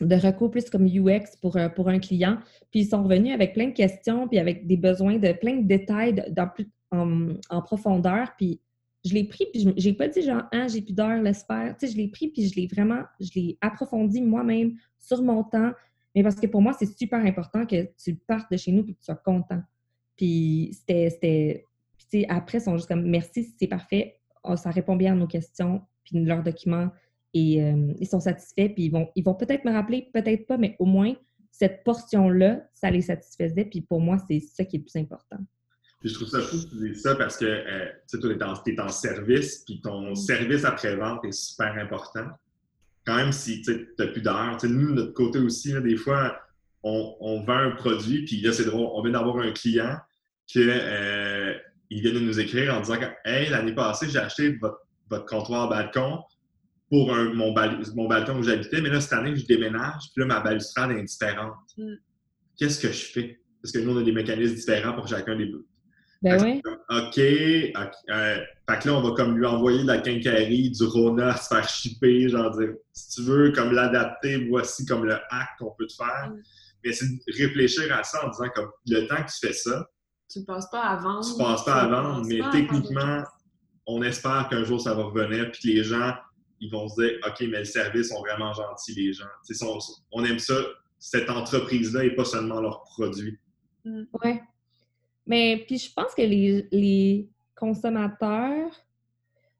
de recours plus comme UX pour, euh, pour un client. Puis ils sont revenus avec plein de questions, puis avec des besoins de plein de détails dans plus, en, en, profondeur. Puis je l'ai pris, puis j'ai pas dit genre, ah, j'ai plus d'heures, laisse faire. Tu sais, je l'ai pris, puis je l'ai vraiment, je l'ai approfondi moi-même sur mon temps. Mais parce que pour moi, c'est super important que tu partes de chez nous puis que tu sois content. Puis c'était. Puis après, ils sont juste comme merci, c'est parfait. Oh, ça répond bien à nos questions, puis leurs documents et euh, ils sont satisfaits, puis ils vont, ils vont peut-être me rappeler, peut-être pas, mais au moins, cette portion-là, ça les satisfaisait, puis pour moi, c'est ça qui est le plus important. Puis je trouve ça fou que tu dises ça parce que euh, tu sais, tu es, en service, puis ton mm. service après-vente est super important. Quand même, si tu n'as plus d'heures, nous, de notre côté aussi, des fois, on, on, vend un produit, puis là, c'est drôle, on vient d'avoir un client qui euh, il vient de nous écrire en disant que Hey, l'année passée, j'ai acheté votre, votre comptoir balcon, pour mon, mon, balcon où j'habitais, mais là, cette année, je déménage, puis là, ma balustrade est différente. Mm. Qu'est-ce que je fais? Parce que nous, on a des mécanismes différents pour chacun des bouts. Ben oui. OK. Euh, fait que là, on va comme lui envoyer de la quincaillerie, du Rona, se faire shipper, genre dire, si tu veux, comme l'adapter, voici comme le hack qu'on peut te faire. Mm. Mais c'est de réfléchir à ça en disant, comme, le temps que tu fais ça, tu ne passes pas à vendre. Tu ne passes pas à vendre, mais techniquement, on espère qu'un jour ça va revenir, puis les gens ils vont se dire OK, mais le service sont vraiment gentils, les gens. on aime ça, cette entreprise-là et pas seulement leur produit. Mm. Oui. Mais puis je pense que les, consommateurs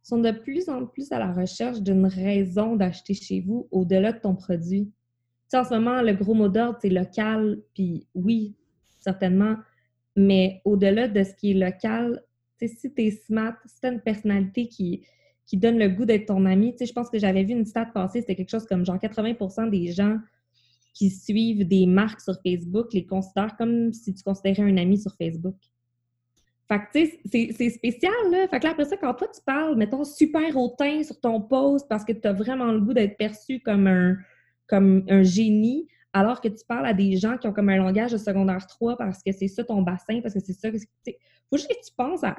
sont de plus en plus à la recherche d'une raison d'acheter chez vous au-delà de ton produit. Tu en ce moment, le gros mot d'ordre, c'est local, puis oui, certainement, mais au-delà de ce qui est local, si tu es smart, si tu as une personnalité qui, qui donne le goût d'être ton ami. Je pense que j'avais vu une stat passer, c'était quelque chose comme genre 80% des gens qui suivent des marques sur Facebook les considèrent comme si tu considérais un ami sur Facebook. Fait tu sais, c'est spécial, là. Fait que après ça, quand toi, tu parles, mettons, super hautain sur ton post parce que tu as vraiment le goût d'être perçu comme un, comme un génie, alors que tu parles à des gens qui ont comme un langage de secondaire 3 parce que c'est ça ton bassin, parce que c'est ça... Faut juste que tu penses à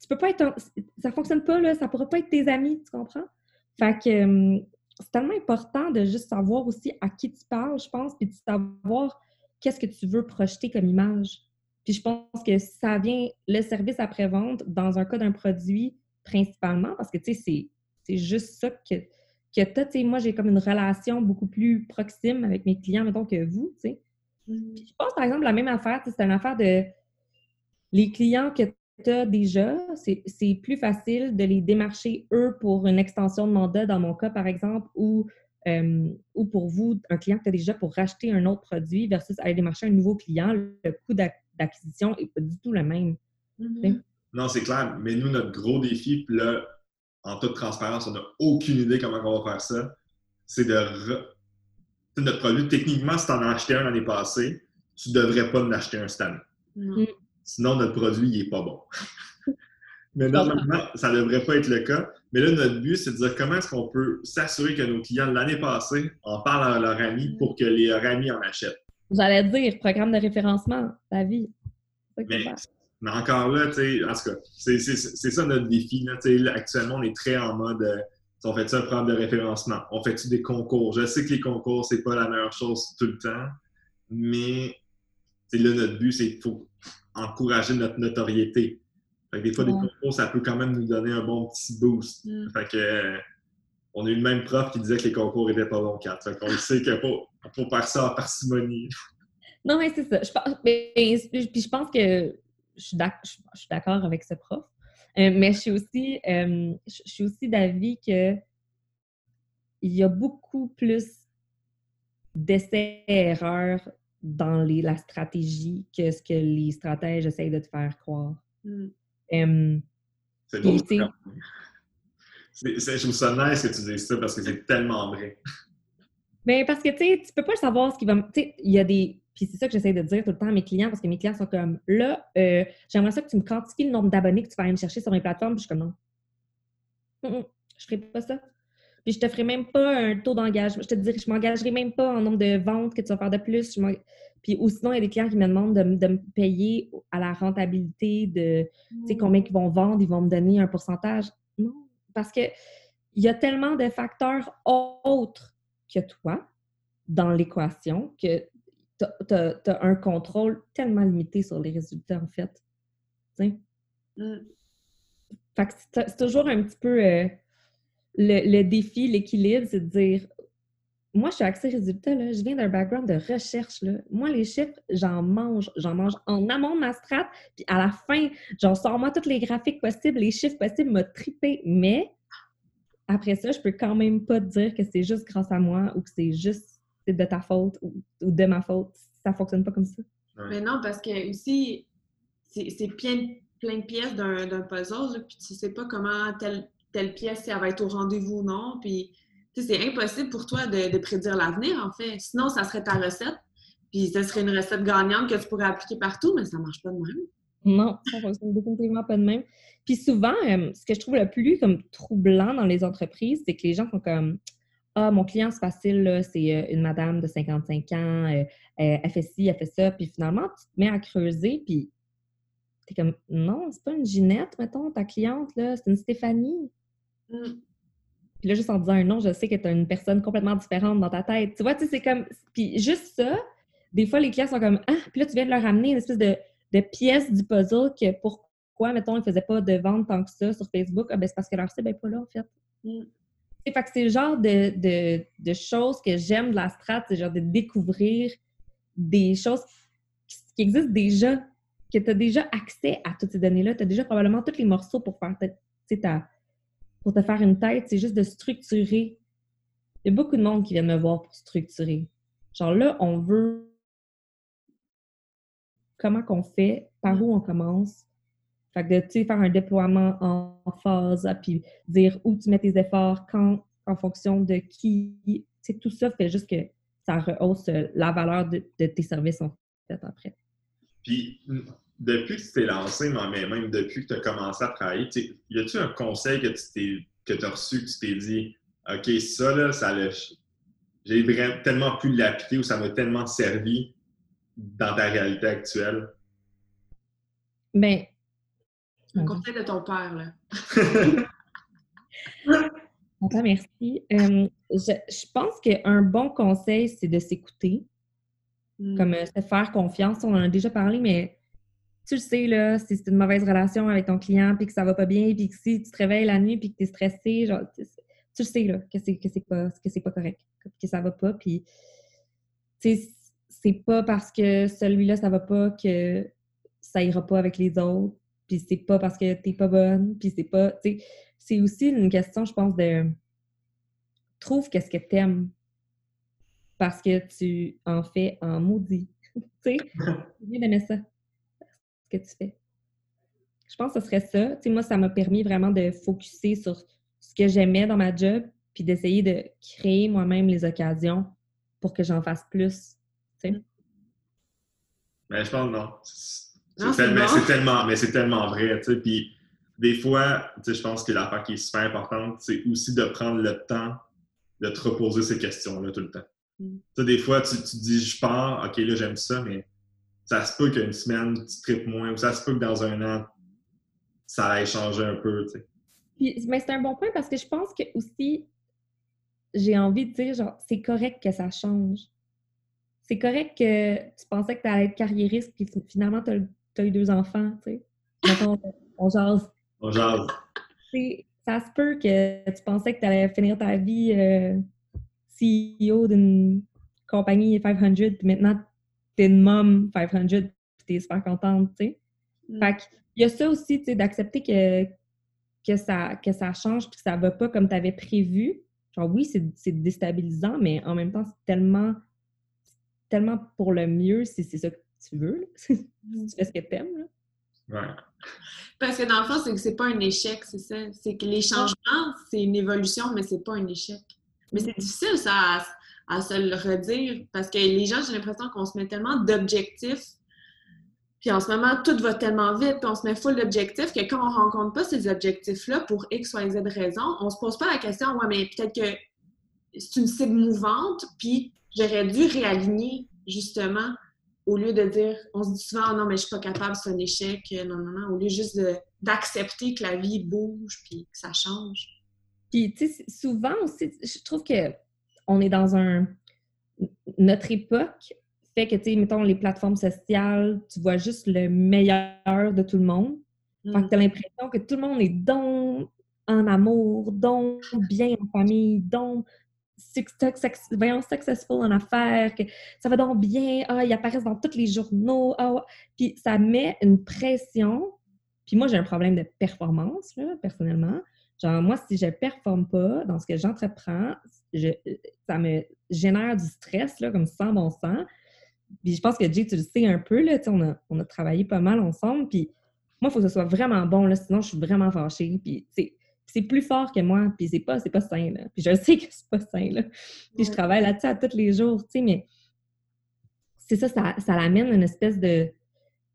tu peux pas être. Ça fonctionne pas, là. Ça pourra pas être tes amis, tu comprends? Fait que c'est tellement important de juste savoir aussi à qui tu parles, je pense, puis de savoir qu'est-ce que tu veux projeter comme image. Puis je pense que ça vient, le service après-vente, dans un cas d'un produit, principalement, parce que, tu sais, c'est juste ça que, que tu as. moi, j'ai comme une relation beaucoup plus proxime avec mes clients, mettons, que vous, tu sais. Je pense, par exemple, la même affaire, c'est une affaire de les clients que tu déjà, c'est plus facile de les démarcher eux pour une extension de mandat, dans mon cas, par exemple, ou, euh, ou pour vous, un client que tu as déjà pour racheter un autre produit versus aller démarcher un nouveau client, le coût d'acquisition n'est pas du tout le même. Mm-hmm. Non, c'est clair. Mais nous, notre gros défi, puis là, en toute transparence, on n'a aucune idée comment on va faire ça, c'est de. Notre produit, techniquement, si tu en as acheté un l'année passée, tu ne devrais pas en acheter un cette année. Mm. Sinon, notre produit, il n'est pas bon. Mais normalement, ça ne devrait pas être le cas. Mais là, notre but, c'est de dire comment est-ce qu'on peut s'assurer que nos clients, l'année passée, en parlent à leurs amis pour que les amis en achètent. J'allais dire, programme de référencement, ta vie. Mais, mais, encore là, tu sais, en tout cas, c'est ça notre défi. Là, actuellement, on est très en mode euh, on fait ça un programme de référencement? On fait-tu des concours? Je sais que les concours, c'est pas la meilleure chose tout le temps, mais là, notre but, c'est qu'il faut encourager notre notoriété. des fois, des concours, ça peut quand même nous donner un bon petit boost. Mm. Fait que, on a eu le même prof qui disait que les concours n'étaient pas bons 4. Fait qu'on sait qu'il faut, faut faire ça en parcimonie. Non, mais c'est ça. Je pense, puis je pense que suis d'accord avec ce prof. Euh, mais je suis aussi, euh, je suis aussi d'avis que il y a beaucoup plus d'essais-erreurs dans les, la stratégie que ce que les stratèges essayent de te faire croire. Mm. c'est bon. je trouve ça nice que tu dises ça parce que c'est tellement vrai. Mais ben, parce que tu sais, tu peux pas savoir ce qui va. Tu sais, il y a des. Puis c'est ça que j'essaie de dire tout le temps à mes clients parce que mes clients sont comme là, euh, j'aimerais ça que tu me quantifies le nombre d'abonnés que tu vas aller me chercher sur mes plateformes. Puis je suis comme non. Je ferai pas ça. Puis je te ferai même pas un taux d'engagement. Je te dirais, je m'engagerai même pas en nombre de ventes que tu vas faire de plus. puis ou sinon, il y a des clients qui me demandent de, me payer à la rentabilité de, tu sais, mm. combien ils vont vendre, ils vont me donner un pourcentage. Non, parce que il y a tellement de facteurs autres que toi dans l'équation que tu as, un contrôle tellement limité sur les résultats, en fait. Mm. Fait que c'est toujours un petit peu euh, le, défi, l'équilibre, c'est de dire moi, je suis axée résultat, là. je viens d'un background de recherche. Là. Moi, les chiffres, j'en mange. J'en mange en amont de ma strat, puis à la fin, j'en sors moi tous les graphiques possibles, les chiffres possibles, me triper. Mais après ça, je peux quand même pas te dire que c'est juste grâce à moi ou que c'est juste de ta faute ou, de ma faute. Ça fonctionne pas comme ça. Mais non, parce que aussi, c'est plein, plein de pièces d'un puzzle, puis tu sais pas comment telle, telle pièce, si elle va être au rendez-vous ou non. Puis c'est impossible pour toi de, prédire l'avenir, en fait. Sinon, ça serait ta recette. Puis ce serait une recette gagnante que tu pourrais appliquer partout, mais ça marche pas de même. Non, ça fonctionne définitivement pas de même. Puis souvent, euh, ce que je trouve le plus comme troublant dans les entreprises, c'est que les gens sont comme Ah, mon client, c'est facile, c'est euh, une madame de 55 ans, euh, elle fait ci, elle fait ça. Puis finalement, tu te mets à creuser, puis t'es comme Non, c'est pas une Ginette, mettons, ta cliente, là, c'est une Stéphanie. Mm. Puis là, juste en disant un nom, je sais que tu as une personne complètement différente dans ta tête. Tu vois, tu sais, c'est comme. Puis juste ça, des fois, les clients sont comme Ah, puis là, tu viens de leur amener une espèce de, de pièce du puzzle que pourquoi, mettons, ils ne faisaient pas de vente tant que ça sur Facebook. Ah, ben, c'est parce que leur site n'est pas là, en fait. Mm. Fait que c'est le genre de, de, de choses que j'aime de la strat, c'est genre de découvrir des choses qui, existent déjà, que tu as déjà accès à toutes ces données-là. Tu as déjà probablement tous les morceaux pour faire ta, pour te faire une tête, c'est juste de structurer. Il y a beaucoup de monde qui vient me voir pour structurer. Genre là, on veut comment qu'on fait, par où on commence. Fait que de, tu sais, faire un déploiement en, phase, puis dire où tu mets tes efforts, quand, en fonction de qui. Tu tout ça fait juste que ça rehausse la valeur de, tes services, en fait, après. Puis, depuis que tu t'es lancé, mais même depuis que tu as commencé à travailler, y a-tu un conseil que tu que as reçu, que tu t'es dit, OK, ça, là, ça j'ai tellement pu l'appliquer ou ça m'a tellement servi dans ta réalité actuelle? Bien. Un conseil de ton père, là. Mon père, merci. Euh, je, pense qu'un bon conseil, c'est de s'écouter. Hmm. Comme euh, se faire confiance. On en a déjà parlé, mais tu le sais, là, si c'est une mauvaise relation avec ton client, puis que ça va pas bien, puis que si tu te réveilles la nuit, puis que tu es stressé, genre, tu, le sais, là, que c'est, que c'est pas, que c'est pas correct, que ça va pas, puis, tu sais, c'est pas parce que celui-là, ça va pas que ça ira pas avec les autres, puis c'est pas parce que t'es pas bonne, puis c'est pas, tu sais, c'est aussi une question, je pense, de trouve qu'est-ce que t'aimes parce que tu en fais en maudit, tu sais, bien d'aimer ça que tu fais. Je pense que ce serait ça. Tu sais, moi, ça m'a permis vraiment de focuser sur ce que j'aimais dans ma job, puis d'essayer de créer moi-même les occasions pour que j'en fasse plus. Tu sais. Mais je pense non. C'est tellement, mais c'est tellement vrai. Tu sais, puis des fois, tu sais, je pense que l'affaire qui est super importante, c'est aussi de prendre le temps de te reposer ces questions-là tout le temps. Mm. Tu sais, des fois, tu, tu dis, je pars, OK, là, j'aime ça, mais ça se peut qu'une semaine, tu tripes moins, ou ça se peut que dans un an, ça aille changer un peu, tu sais. mais c'est un bon point parce que je pense que aussi, j'ai envie de dire, genre, c'est correct que ça change. C'est correct que tu pensais que tu allais être carriériste, puis finalement, tu as, eu deux enfants, tu sais. on jase. On jase. Ça se peut que tu pensais que tu allais finir ta vie euh, CEO d'une compagnie 500, puis maintenant, t'es une mom 500 puis t'es super contente, tu sais. Mm. Fait qu'il y a ça aussi, tu sais, d'accepter que, que, ça, que ça change puis que ça va pas comme t'avais prévu. Genre, oui, c'est déstabilisant, mais en même temps, c'est tellement, tellement pour le mieux si c'est ça que tu veux, si tu fais ce que t'aimes, là. Ouais. Parce que dans le fond, c'est que c'est pas un échec, c'est ça. C'est que les changements, c'est une évolution, mais c'est pas un échec. Mais c'est difficile, ça, à se le redire parce que les gens, j'ai l'impression qu'on se met tellement d'objectifs Puis en ce moment, tout va tellement vite, puis on se met full d'objectifs que quand on rencontre pas ces objectifs-là pour X, Y, Z raisons, on se pose pas la question, ouais, mais peut-être que c'est une cible mouvante, puis j'aurais dû réaligner justement au lieu de dire, on se dit souvent, non, mais je suis pas capable, c'est un échec, non, non, non, au lieu juste d'accepter que la vie bouge puis que ça change. Puis, tu sais, souvent aussi, je trouve que on est dans un. Notre époque fait que, tu sais, mettons, les plateformes sociales, tu vois juste le meilleur de tout le monde. Fait que mm. tu as l'impression que tout le monde est donc en amour, donc bien en famille, donc voyons, successful en affaires, que ça va donc bien, ah, ils apparaissent dans tous les journaux, ah, puis ça met une pression. Puis moi, j'ai un problème de performance, là, personnellement. Genre, moi, si je performe pas dans ce que j'entreprends, ça me génère du stress, là, comme sans bon sens. Puis je pense que Jay, tu le sais un peu, là, on a, on a travaillé pas mal ensemble, puis moi, il faut que ce soit vraiment bon, là, sinon je suis vraiment fâchée. Puis, c'est plus fort que moi, puis c'est pas, pas sain, là. Puis je sais que c'est pas sain, là. Puis je travaille là-dessus à tous les jours, tu sais, mais c'est ça, ça, ça l'amène une espèce de...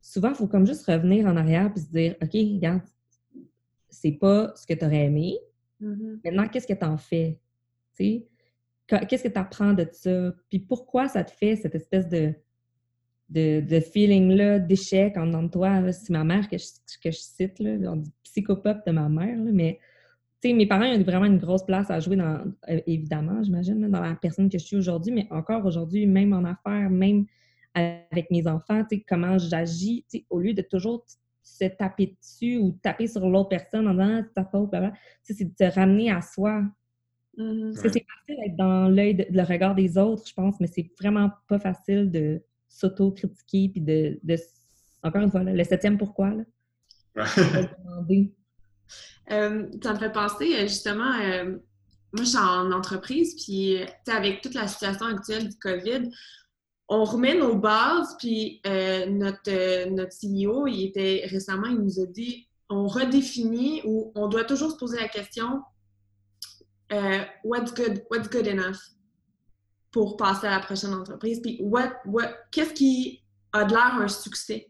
Souvent, il faut comme juste revenir en arrière puis se dire, OK, regarde, c'est pas ce que tu aurais aimé. Mm-hmm. Maintenant, qu'est-ce que tu en fais? Tu sais? Qu'est-ce que tu apprends de ça? Puis pourquoi ça te fait cette espèce de, de, feeling-là d'échec en dedans de toi? C'est ma mère que je, que je cite, là, psychopathe de ma mère, mais mes parents ont vraiment une grosse place à jouer dans, euh, évidemment, j'imagine, dans la personne que je suis aujourd'hui, mais encore aujourd'hui, même en affaires, même avec mes enfants, comment j'agis, au lieu de toujours se taper dessus ou taper sur l'autre personne en disant c'est ta faute, c'est de te ramener à soi. Mm-hmm. Parce que c'est facile d'être dans l'œil, le regard des autres, je pense, mais c'est vraiment pas facile de s'auto-critiquer puis de, encore une fois, le septième pourquoi. Là. Euh, ça me fait penser euh, justement, euh, moi je suis en entreprise, puis avec toute la situation actuelle du COVID, on remet nos bases, puis notre, notre CEO, il était récemment, il nous a dit, on redéfinit ou on doit toujours se poser la question, what's good, what's good enough pour passer à la prochaine entreprise, puis what, what, qu'est-ce qui a de l'air un succès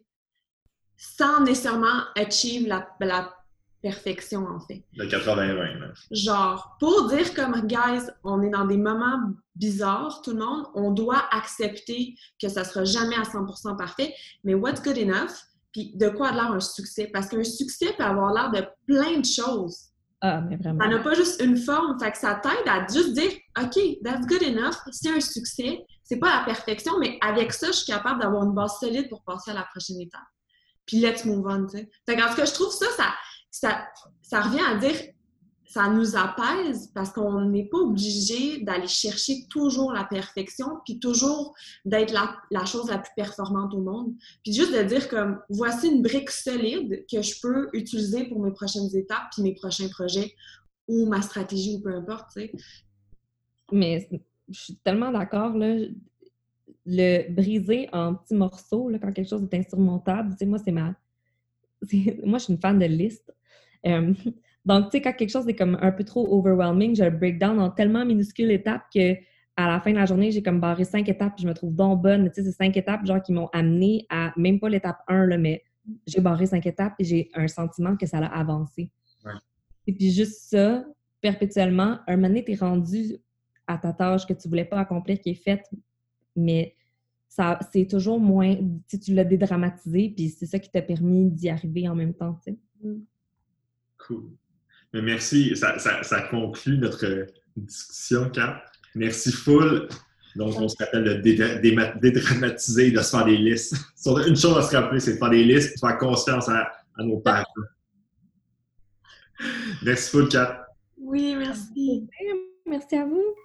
sans nécessairement achieve la, la perfection, en fait. Le 80-20. Genre, pour dire comme, guys, on est dans des moments bizarres, tout le monde, on doit accepter que ça sera jamais à 100% parfait, mais what's good enough? Puis de quoi a l'air un succès? Parce qu'un succès peut avoir l'air de plein de choses. Ah, mais vraiment. Ça n'a pas juste une forme. Fait que ça t'aide à juste dire, OK, that's good enough. C'est un succès. C'est pas la perfection, mais avec ça, je suis capable d'avoir une base solide pour passer à la prochaine étape. Puis let's move on, tu sais. Fait que, en tout cas, je trouve ça, ça, ça, ça revient à dire ça nous apaise parce qu'on n'est pas obligé d'aller chercher toujours la perfection, puis toujours d'être la, la, chose la plus performante au monde. Puis juste de dire comme voici une brique solide que je peux utiliser pour mes prochaines étapes, puis mes prochains projets, ou ma stratégie, ou peu importe, tu. Mais je suis tellement d'accord, là. Le briser en petits morceaux, là, quand quelque chose est insurmontable, tu sais, moi, c'est ma. Moi, je suis une fan de liste. Euh, donc, tu sais, quand quelque chose est comme un peu trop overwhelming, je le break down en tellement minuscules étapes que à la fin de la journée, j'ai comme barré cinq étapes, puis je me trouve donc bonne. Tu sais, c'est cinq étapes, genre, qui m'ont amené à, même pas l'étape 1, là, mais j'ai barré cinq étapes et j'ai un sentiment que ça a avancé. Et puis juste ça, perpétuellement, un moment donné, t'es rendu à ta tâche que tu voulais pas accomplir, qui est faite, mais ça, c'est toujours moins, tu, tu l'as dédramatisé, puis c'est ça qui t'a permis d'y arriver en même temps, tu sais. Mm. Cool. Mais merci. Ça, ça, conclut notre discussion, Kat. Merci full. Donc, on se rappelle de dédramatiser, de se faire des listes. Une chose à se rappeler, c'est de faire des listes, de faire confiance à, nos parents. Merci full, Kat. Oui, merci. Merci à vous.